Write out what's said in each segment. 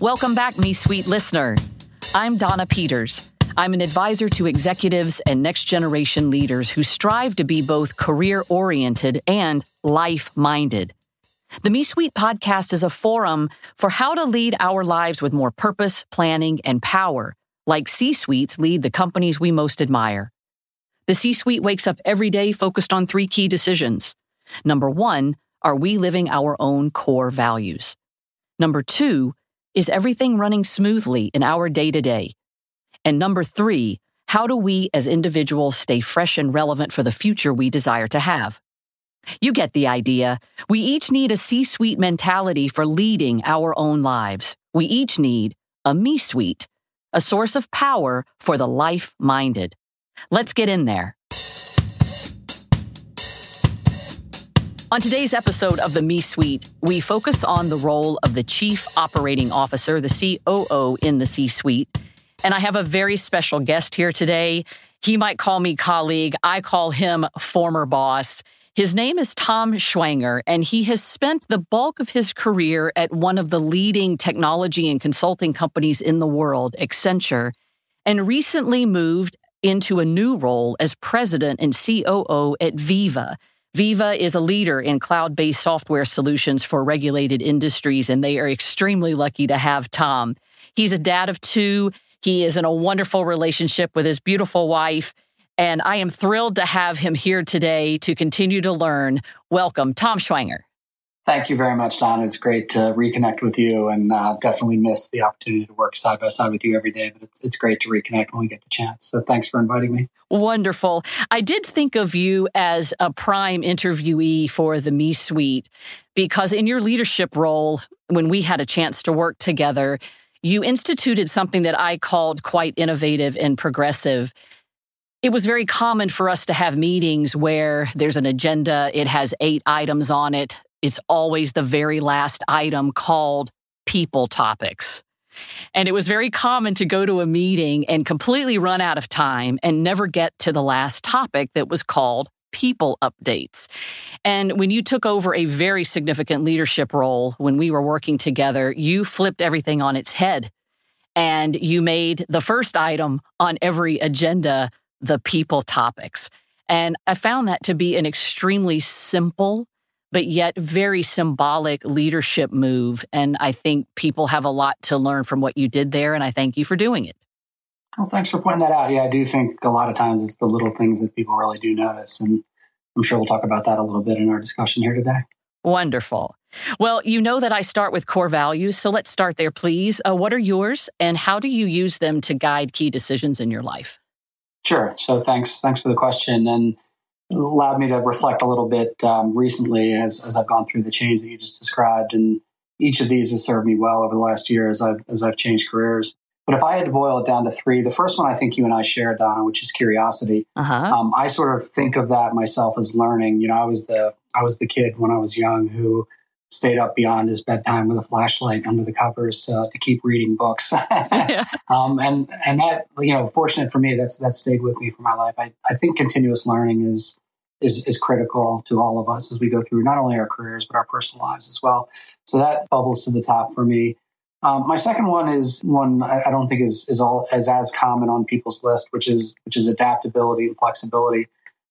Welcome back, Me Suite listener. I'm Donna Peters. I'm an advisor to executives and next generation leaders who strive to be both career oriented and life minded. The Me Suite podcast is a forum for how to lead our lives with more purpose, planning, and power, like C suites lead the companies we most admire. The C suite wakes up every day focused on three key decisions. Number one, are we living our own core values? Number two, is everything running smoothly in our day to day? And number three, how do we as individuals stay fresh and relevant for the future we desire to have? You get the idea. We each need a C suite mentality for leading our own lives. We each need a me suite, a source of power for the life minded. Let's get in there. On today's episode of the Me Suite, we focus on the role of the Chief Operating Officer, the COO in the C Suite. And I have a very special guest here today. He might call me colleague. I call him former boss. His name is Tom Schwenger, and he has spent the bulk of his career at one of the leading technology and consulting companies in the world, Accenture, and recently moved into a new role as president and COO at Veeva. Veeva is a leader in cloud based software solutions for regulated industries, and they are extremely lucky to have Tom. He's a dad of two. He is in a wonderful relationship with his beautiful wife, and I am thrilled to have him here today to continue to learn. Welcome, Tom Schwenger. Thank you very much, Don. It's great to reconnect with you and uh, definitely miss the opportunity to work side by side with you every day. But it's, it's great to reconnect when we get the chance. So thanks for inviting me. Wonderful. I did think of you as a prime interviewee for the Me Suite because in your leadership role, when we had a chance to work together, you instituted something that I called quite innovative and progressive. It was very common for us to have meetings where there's an agenda, it has eight items on it, it's always the very last item called people topics. And it was very common to go to a meeting and completely run out of time and never get to the last topic that was called people updates. And when you took over a very significant leadership role when we were working together, you flipped everything on its head and you made the first item on every agenda the people topics. And I found that to be an extremely simple but yet very symbolic leadership move. And I think people have a lot to learn from what you did there. And I thank you for doing it. Well, thanks for pointing that out. Yeah, I do think a lot of times it's the little things that people really do notice. And I'm sure we'll talk about that a little bit in our discussion here today. Wonderful. Well, you know that I start with core values. So let's start there, please. Uh, what are yours and how do you use them to guide key decisions in your life? Sure. So thanks. Thanks for the question. And allowed me to reflect a little bit um, recently as, as I've gone through the change that you just described. And each of these has served me well over the last year as I've, as I've changed careers. But if I had to boil it down to three, the first one I think you and I share, Donna, which is curiosity. Uh-huh. Um, I sort of think of that myself as learning. You know, I was the I was the kid when I was young who stayed up beyond his bedtime with a flashlight under the covers uh, to keep reading books. um, and and that you know, fortunate for me, that's that stayed with me for my life. I, I think continuous learning is is, is critical to all of us as we go through not only our careers but our personal lives as well. So that bubbles to the top for me. Um, my second one is one I, I don't think is is all as as common on people's list, which is which is adaptability and flexibility.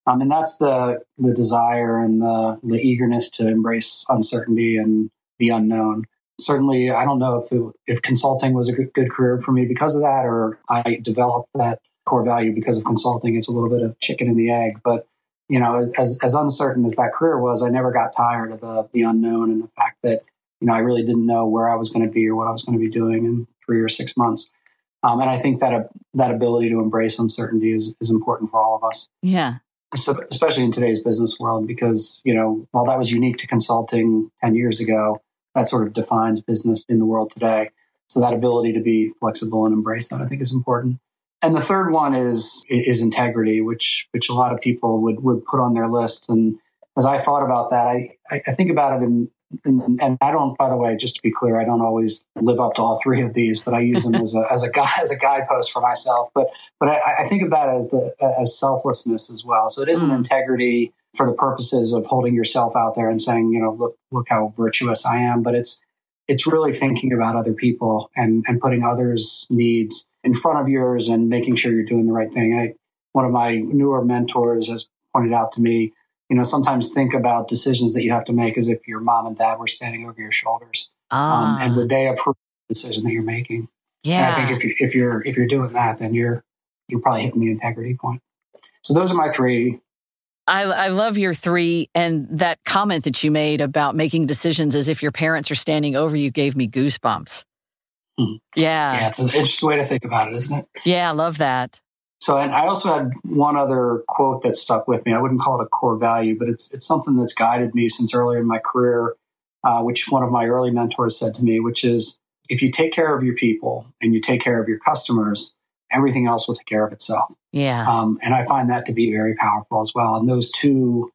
Um, and that's the the desire and the, the eagerness to embrace uncertainty and the unknown. Certainly, I don't know if it, if consulting was a good, good career for me because of that, or I developed that core value because of consulting. It's a little bit of chicken and the egg, but you know, as, as uncertain as that career was, I never got tired of the, the unknown and the fact that, you know, I really didn't know where I was going to be or what I was going to be doing in three or six months. Um, and I think that uh, that ability to embrace uncertainty is, is important for all of us. Yeah. Especially in today's business world, because, you know, while that was unique to consulting 10 years ago, that sort of defines business in the world today. So that ability to be flexible and embrace that, I think, is important. And the third one is is integrity, which which a lot of people would would put on their list. And as I thought about that, I I, think about it in, in, and I don't. By the way, just to be clear, I don't always live up to all three of these, but I use them as a as a guide as a guidepost for myself. But but I, I think of that as the as selflessness as well. So it is an mm. integrity for the purposes of holding yourself out there and saying, you know, look look how virtuous I am. But it's it's really thinking about other people and, and putting others' needs in front of yours and making sure you're doing the right thing. I, one of my newer mentors has pointed out to me, you know, sometimes think about decisions that you have to make as if your mom and dad were standing over your shoulders. Ah. Um, and would they approve the decision that you're making? Yeah. And I think if, you, if you're if you're doing that, then you're you're probably hitting the integrity point. So those are my three. I, I love your three and that comment that you made about making decisions as if your parents are standing over you gave me goosebumps. Hmm. Yeah. Yeah, it's an interesting way to think about it, isn't it? Yeah, I love that. So, and I also had one other quote that stuck with me. I wouldn't call it a core value, but it's it's something that's guided me since earlier in my career, uh, which one of my early mentors said to me, which is if you take care of your people and you take care of your customers, everything else will take care of itself. Yeah. Um, and I find that to be very powerful as well. And those two,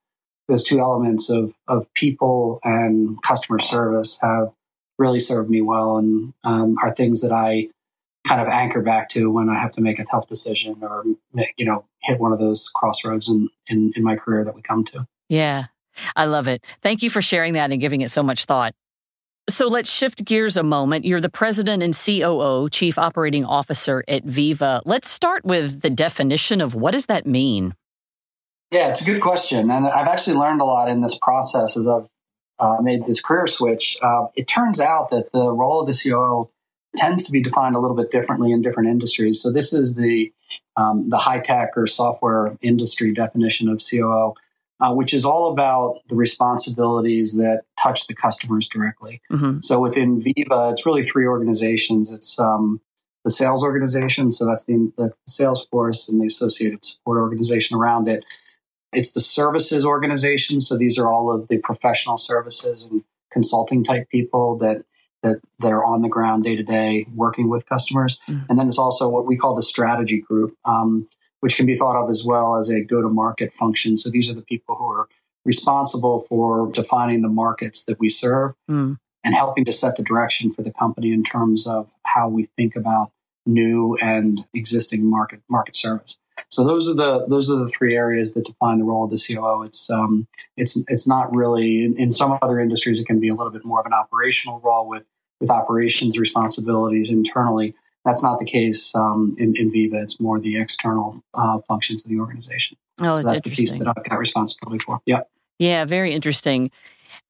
those two elements of, of people and customer service have really served me well and um, are things that I kind of anchor back to when I have to make a tough decision or, you know, hit one of those crossroads in, in, in my career that we come to. Yeah. I love it. Thank you for sharing that and giving it so much thought. So let's shift gears a moment. You're the president and COO, chief operating officer at Veeva. Let's start with the definition of what does that mean? Yeah, it's a good question. And I've actually learned a lot in this process as I've uh, made this career switch. Uh, it turns out that the role of the COO tends to be defined a little bit differently in different industries. So this is the um, the high tech or software industry definition of COO uh, which is all about the responsibilities that touch the customers directly. Mm-hmm. So within Veeva, it's really three organizations. It's um, the sales organization, so that's the, the sales force and the associated support organization around it. It's the services organization, so these are all of the professional services and consulting type people that that, that are on the ground day to day working with customers. Mm-hmm. And then it's also what we call the strategy group. Um, which can be thought of as well as a go to market function. So these are the people who are responsible for defining the markets that we serve mm. and helping to set the direction for the company in terms of how we think about new and existing market market service. So those are the those are the three areas that define the role of the COO. It's um, it's it's not really in, in, some other industries it can be a little bit more of an operational role with with operations responsibilities internally. That's not the case um, in, in Veeva. It's more the external uh, functions of the organization. Oh, so that's the piece that I've got responsibility for. Yeah. Yeah, very interesting.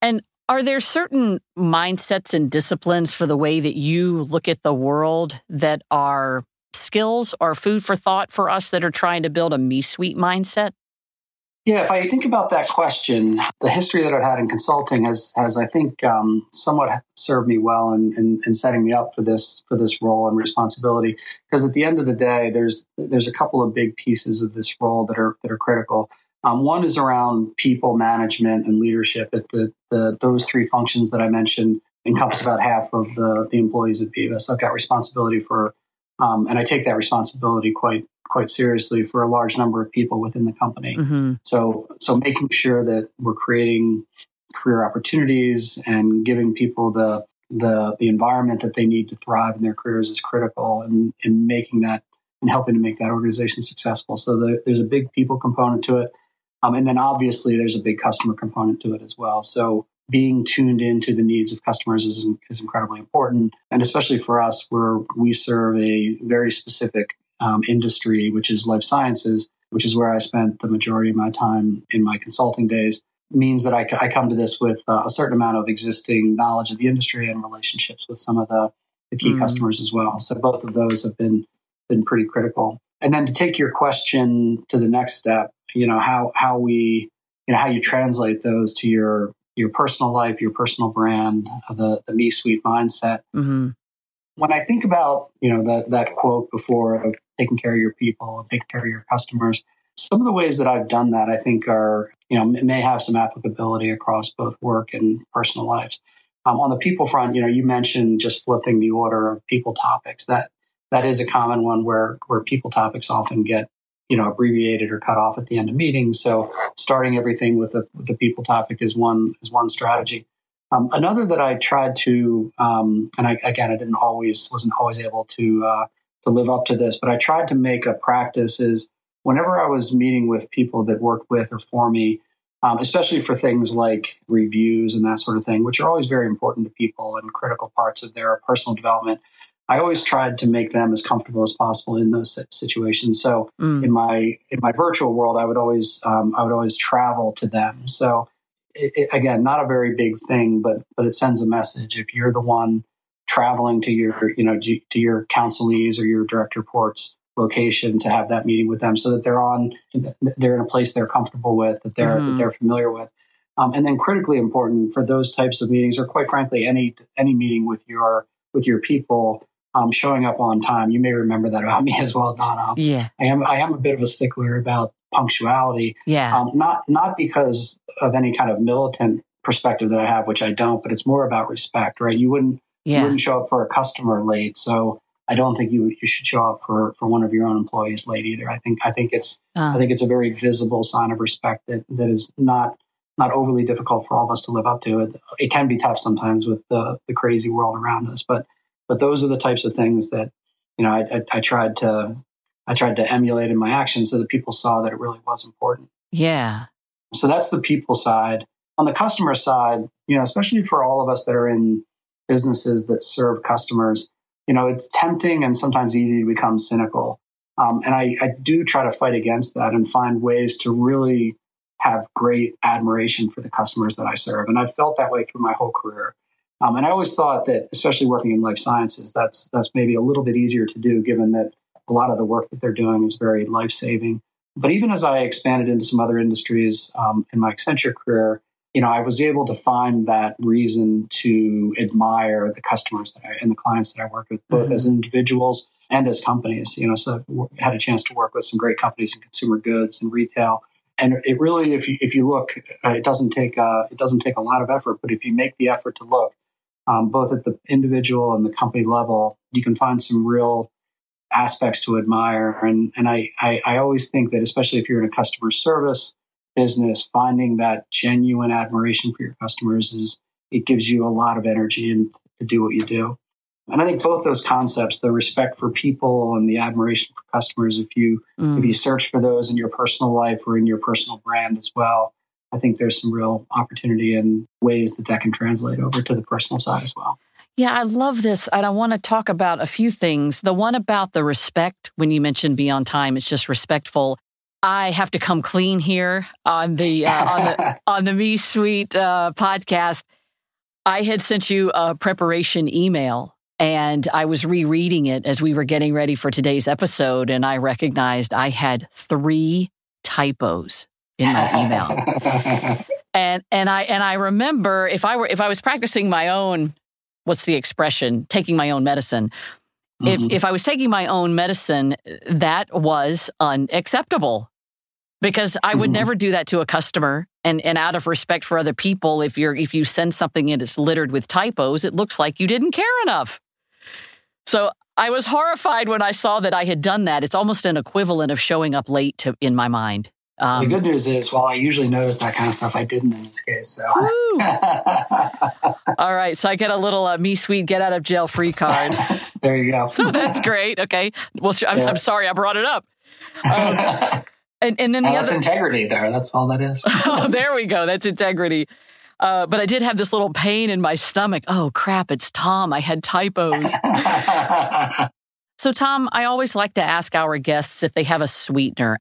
And are there certain mindsets and disciplines for the way that you look at the world that are skills or food for thought for us that are trying to build a me suite mindset? Yeah, if I think about that question, the history that I've had in consulting has, has I think, um, somewhat served me well in, in, in, setting me up for this for this role and responsibility. Because at the end of the day, there's there's a couple of big pieces of this role that are that are critical. Um, one is around people management and leadership. At the, the those three functions that I mentioned encompass about half of the the employees at. So I've got responsibility for, um, and I take that responsibility quite quite seriously for a large number of people within the company. Mm-hmm. So, so making sure that we're creating career opportunities and giving people the the the environment that they need to thrive in their careers is critical, and in making that and helping to make that organization successful. So the, there's a big people component to it, um, and then obviously there's a big customer component to it as well. So being tuned into the needs of customers is, is incredibly important. And especially for us, where we serve a very specific um, industry, which is life sciences, which is where I spent the majority of my time in my consulting days, means that I, I come to this with uh, a certain amount of existing knowledge of the industry and relationships with some of the, the key mm. customers as well. So both of those have been been pretty critical. And then to take your question to the next step, you know how how we you know how you translate those to your your personal life, your personal brand, the the me suite mindset. Mm-hmm. When I think about you know that that quote before of taking care of your people taking care of your customers. Some of the ways that I've done that, I think, are, you know, may have some applicability across both work and personal lives. Um, on the people front, you know, you mentioned just flipping the order of people topics. That that is a common one where where people topics often get you know abbreviated or cut off at the end of meetings. So starting everything with the with the people topic is one is one strategy. Um, another that I tried to, um, and I, again, I didn't always wasn't always able to uh, to live up to this, but I tried to make a practice is whenever I was meeting with people that worked with or for me, um, especially for things like reviews and that sort of thing, which are always very important to people and critical parts of their personal development. I always tried to make them as comfortable as possible in those situations. So mm. in my in my virtual world, I would always um, I would always travel to them. So it, it, again, not a very big thing, but but it sends a message. If you're the one traveling to your you know to your counselees or your direct reports location to have that meeting with them, so that they're on they're in a place they're comfortable with, that they're mm-hmm. that they're familiar with. Um, and then critically important for those types of meetings, or quite frankly, any any meeting with your with your people um, showing up on time. You may remember that about me as well, Donna. Yeah, I am. I am a bit of a stickler about punctuality. Yeah, um, not not because of any kind of militant perspective that I have, which I don't, but it's more about respect, right? You wouldn't yeah. you wouldn't show up for a customer late, so I don't think you you should show up for for one of your own employees late either. I think I think it's uh. I think it's a very visible sign of respect that that is not not overly difficult for all of us to live up to. It, it can be tough sometimes with the the crazy world around us, but but those are the types of things that you know I, I, I tried to I tried to emulate in my actions so that people saw that it really was important. Yeah. So that's the people side. On the customer side, you know, especially for all of us that are in businesses that serve customers, you know, it's tempting and sometimes easy to become cynical. Um, and I, I do try to fight against that and find ways to really have great admiration for the customers that I serve. And I've felt that way through my whole career. Um, and I always thought that, especially working in life sciences, that's that's maybe a little bit easier to do, given that a lot of the work that they're doing is very life saving. But even as I expanded into some other industries um, in my Accenture career, you know, I was able to find that reason to admire the customers that I, and the clients that I worked with, both mm-hmm. as individuals and as companies. You know, so I had a chance to work with some great companies in consumer goods and retail. And it really, if you if you look, uh, it doesn't take uh, it doesn't take a lot of effort, but if you make the effort to look, um, both at the individual and the company level, you can find some real aspects to admire. And, and I, I, I always think that, especially if you're in a customer service business, finding that genuine admiration for your customers is, it gives you a lot of energy and to do what you do. And I think both those concepts, the respect for people and the admiration for customers, if you mm. if you search for those in your personal life or in your personal brand as well, I think there's some real opportunity and ways that that can translate over to the personal side as well. Yeah, I love this. And I want to talk about a few things. The one about the respect, when you mentioned be on time, it's just respectful. I have to come clean here on the uh, on the on the Me Suite uh, podcast. I had sent you a preparation email and I was rereading it as we were getting ready for today's episode, and I recognized I had three typos in my email. and and I and I remember if I were if I was practicing my own what's the expression taking my own medicine mm-hmm. if if I was taking my own medicine that was unacceptable because I would mm-hmm. never do that to a customer and and out of respect for other people if you're if you send something in it's littered with typos it looks like you didn't care enough so I was horrified when I saw that I had done that it's almost an equivalent of showing up late to in my mind um, the good news is, while I usually notice that kind of stuff, I didn't in this case. So, all right. So I get a little uh, me suite get out of jail free card. there you go. so that's great. Okay. Well, I'm, yeah. I'm, sorry I brought it up. Um, and, and then the that's other integrity there. That's all that is. oh, there we go. That's integrity. Uh, but I did have this little pain in my stomach. Oh crap! It's Tom. I had typos. so Tom, I always like to ask our guests if they have a sweetener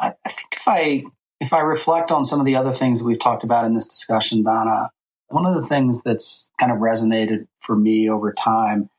I, I think if I if I reflect on some of the other things we've talked about in this discussion, Donna, one of the things that's kind of resonated for me over time,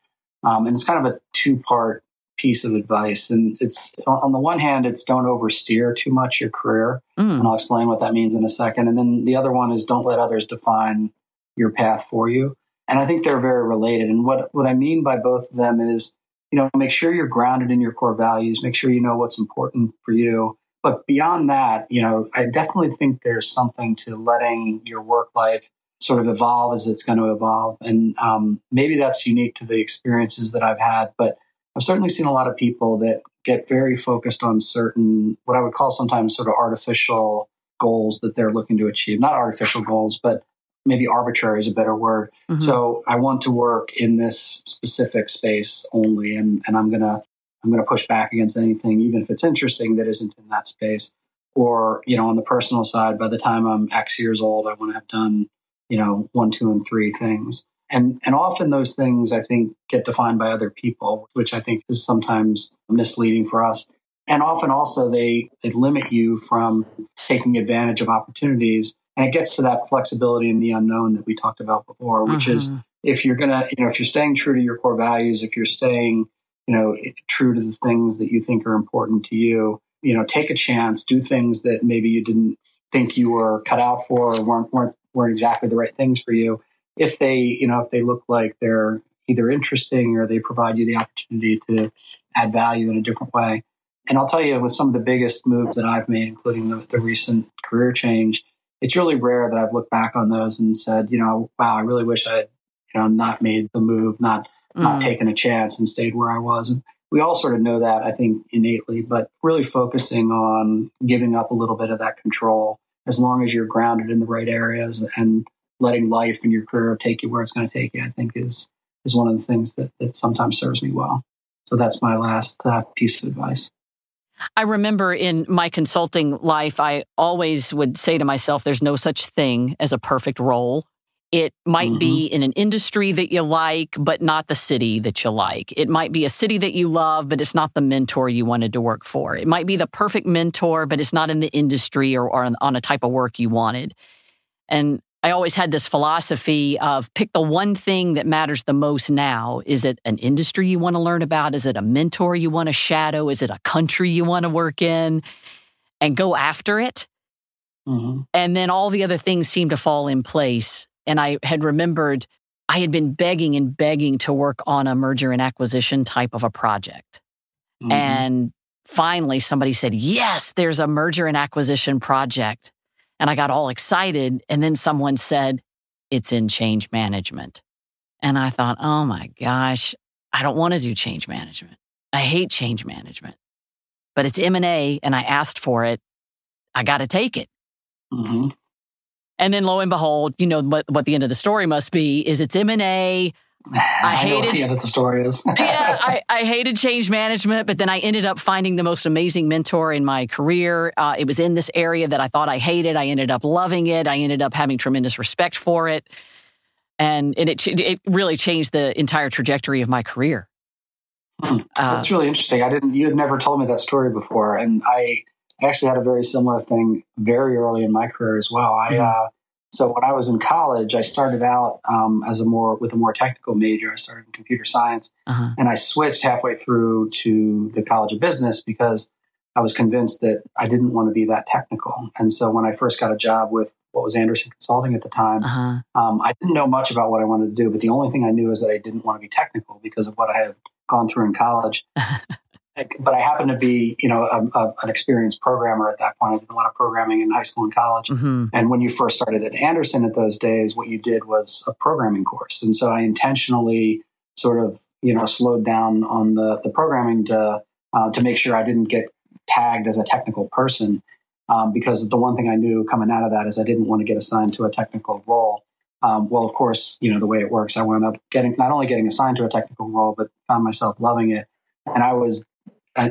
um, and it's kind of a two part piece of advice. And it's on the one hand, it's don't oversteer too much your career. Mm. And I'll explain what that means in a second. And then the other one is don't let others define your path for you. And I think they're very related. And what, what I mean by both of them is, you know, make sure you're grounded in your core values, make sure you know what's important for you, but beyond that, you know, I definitely think there's something to letting your work life sort of evolve as it's going to evolve. And um, maybe that's unique to the experiences that I've had. But I've certainly seen a lot of people that get very focused on certain, what I would call sometimes sort of artificial goals that they're looking to achieve. Not artificial goals, but maybe arbitrary is a better word. Mm-hmm. So I want to work in this specific space only, and, and I'm going to I'm going to push back against anything, even if it's interesting, that isn't in that space. or you know on the personal side by the time i'm x years old i want to have done you know one two and three things and and often those things i think get defined by other people which i think is sometimes misleading for us and often also they they limit you from taking advantage of opportunities and it gets to that flexibility in the unknown that we talked about before which mm-hmm. is if you're gonna you know if you're staying true to your core values if you're staying you know true to the things that you think are important to you. You know take a chance do things that maybe you didn't think you were cut out for or weren't weren't weren't exactly the right things for you. If they you know if they look like they're either interesting or they provide you the opportunity to add value in a different way. And i'll tell you with some of the biggest moves that i've made including the, the recent career change it's really rare that i've looked back on those and said you know wow i really wish i had you know not made the move not mm. not taken a chance and stayed where i was and we all sort of know that, I think, innately, but really focusing on giving up a little bit of that control as long as you're grounded in the right areas and letting life and your career take you where it's going to take you, I think is is one of the things that, that sometimes serves me well. So that's my last uh, piece of advice. I remember in my consulting life, I always would say to myself, there's no such thing as a perfect role. It might mm-hmm. be in an industry that you like, but not the city that you like. It might be a city that you love, but it's not the mentor you wanted to work for. It might be the perfect mentor, but it's not in the industry or, or on a type of work you wanted. And I always had this philosophy of pick the one thing that matters the most now. Is it an industry you want to learn about? Is it a mentor you want to shadow? Is it a country you want to work in? And go after it. Mm-hmm. And then all the other things seem to fall in place. And I had remembered I had been begging and begging to work on a merger and acquisition type of a project. Mm-hmm. And finally, somebody said, Yes, there's a merger and acquisition project. And I got all excited. And then someone said, It's in change management. And I thought, Oh my gosh, I don't want to do change management. I hate change management. But it's M&A and I asked for it. I got to take it. Mm-hmm. And then lo and behold, you know what, what the end of the story must be is it's M&A. I, I hated know what the end of the story is. yeah, I, I, hated change management, but then I ended up finding the most amazing mentor in my career. Uh, it was in this area that I thought I hated. I ended up loving it. I ended up having tremendous respect for it, and, and it it really changed the entire trajectory of my career. Hmm. Uh, That's really interesting. I didn't. You had never told me that story before, and I I actually had a very similar thing very early in my career as well. I mm-hmm. uh, so when I was in college, I started out um, as a more with a more technical major. I started in computer science, uh-huh. and I switched halfway through to the College of Business because I was convinced that I didn't want to be that technical. And so when I first got a job with what was Andersen Consulting at the time, uh-huh. um, I didn't know much about what I wanted to do. But the only thing I knew is that I didn't want to be technical because of what I had gone through in college. but I happened to be, you know, a, a, an experienced programmer at that point. I did a lot of programming in high school and college. Mm-hmm. And when you first started at Andersen at those days, what you did was a programming course. And so I intentionally sort of, you know, slowed down on the, the programming to, uh, to make sure I didn't get tagged as a technical person. Um, because the one thing I knew coming out of that is I didn't want to get assigned to a technical role. Um, well, of course, you know, the way it works, I wound up getting, not only getting assigned to a technical role, but found myself loving it. And I was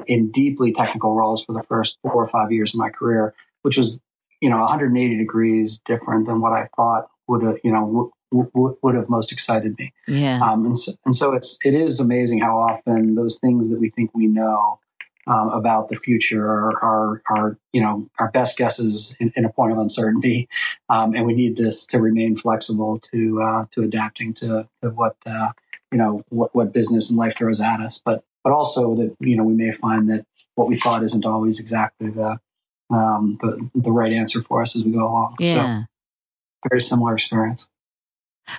in deeply technical roles for the first four or five years of my career, which was, you know, 180 degrees different than what I thought would have, you know, w- w- would have most excited me. Yeah. Um, and so, and so it's it is amazing how often those things that we think we know um, about the future are, are, are, you know our best guesses in, in a point of uncertainty, um, and we need this to remain flexible to uh, to adapting to, to what uh, you know what what business and life throws at us. But but also that you know we may find that what we thought isn't always exactly the um, the, the right answer for us as we go along. Yeah. So, very similar experience.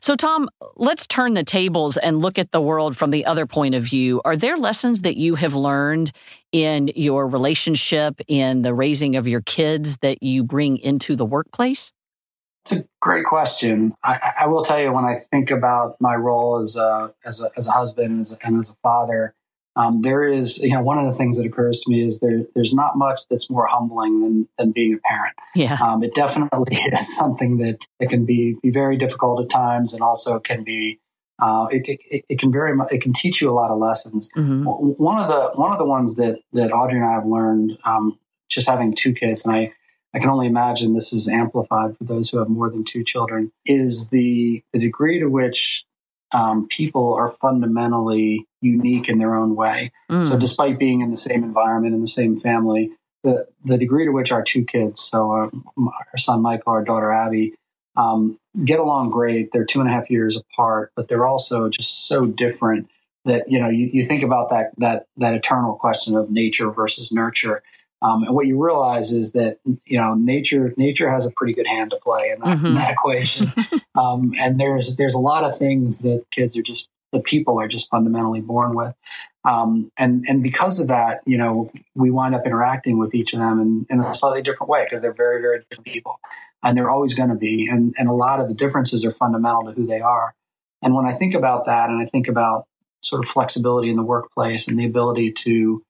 So, Tom, let's turn the tables and look at the world from the other point of view. Are there lessons that you have learned in your relationship, in the raising of your kids, that you bring into the workplace? It's a great question. I, I will tell you, when I think about my role as a as a, as a husband and as a, and as a father, um, there is, you know, one of the things that occurs to me is there, there's not much that's more humbling than, than being a parent. Yeah. Um, it definitely is something that, that can be, be very difficult at times and also can be, uh, it, it, it, can very much, it can teach you a lot of lessons. Mm-hmm. One of the, one of the ones that, that Audrey and I have learned, um, just having two kids, and I, I can only imagine this is amplified for those who have more than two children, is the, the degree to which um, people are fundamentally unique in their own way. Mm. So, despite being in the same environment in the same family, the the degree to which our two kids, so our, our son Michael, our daughter Abby, um, get along great. They're two and a half years apart, but they're also just so different that you know you, you think about that that that eternal question of nature versus nurture. Um, and what you realize is that you know nature nature has a pretty good hand to play in that, mm-hmm. in that equation. um, and there's there's a lot of things that kids are just the people are just fundamentally born with. Um, and and because of that, you know, we wind up interacting with each of them in, in a slightly different way because they're very very different people, and they're always going to be. And and a lot of the differences are fundamental to who they are. And when I think about that, and I think about sort of flexibility in the workplace and the ability to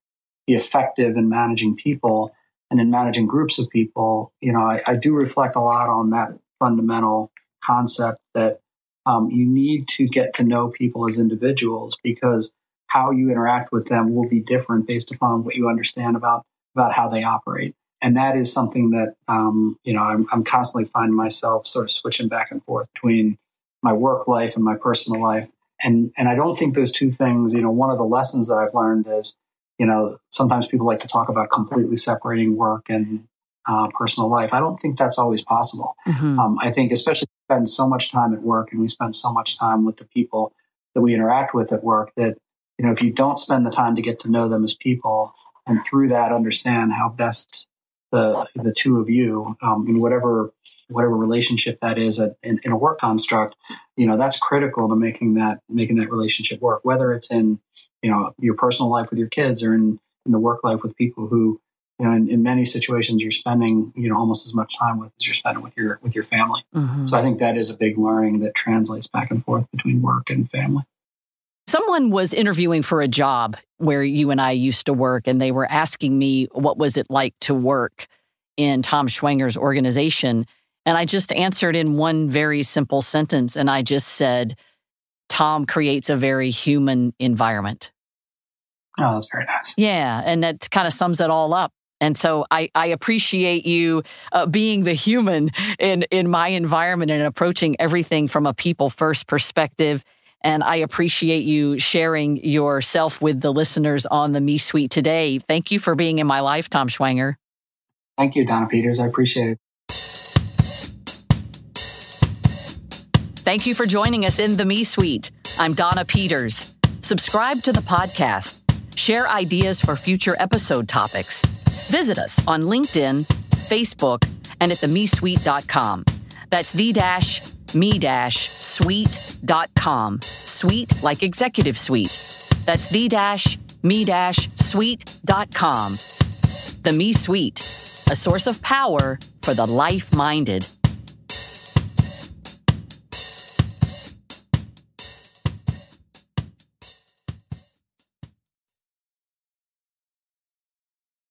be effective in managing people and in managing groups of people, you know, I, I do reflect a lot on that fundamental concept that um, you need to get to know people as individuals because how you interact with them will be different based upon what you understand about about how they operate. And that is something that um, you know I'm, I'm constantly finding myself sort of switching back and forth between my work life and my personal life. And and I don't think those two things. You know, one of the lessons that I've learned is you know, sometimes people like to talk about completely separating work and uh, personal life. I don't think that's always possible. Mm-hmm. Um, I think, especially spend so much time at work and we spend so much time with the people that we interact with at work that, you know, if you don't spend the time to get to know them as people and through that understand how best the, the two of you um, in whatever whatever relationship that is in, in, a work construct, you know, that's critical to making that making that relationship work. Whether it's in you know your personal life with your kids or in, in the work life with people who you know in, in, many situations you're spending you know almost as much time with as you're spending with your with your family. Mm-hmm. so i think that is a big learning that translates back and forth between work and family. Someone was interviewing for a job where you and i used to work and they were asking me what was it like to work in tom schwenger's organization. And i just answered in one very simple sentence and i just said Tom creates a very human environment. Oh, that's very nice. Yeah. And that kind of sums it all up. And so I, I appreciate you uh, being the human in, in my environment and approaching everything from a people first perspective. And I appreciate you sharing yourself with the listeners on the Me Suite today. Thank you for being in my life, Tom Schwenger. Thank you, Donna Peters. I appreciate it. Thank you for joining us in the Me Suite. I'm Donna Peters. Subscribe to the podcast. Share ideas for future episode topics. Visit us on LinkedIn, Facebook, and at themesuite.com. That's the dash me dash suite.com. Suite like executive suite. That's the dash me dash suite.com. The Me Suite, a source of power for the life minded.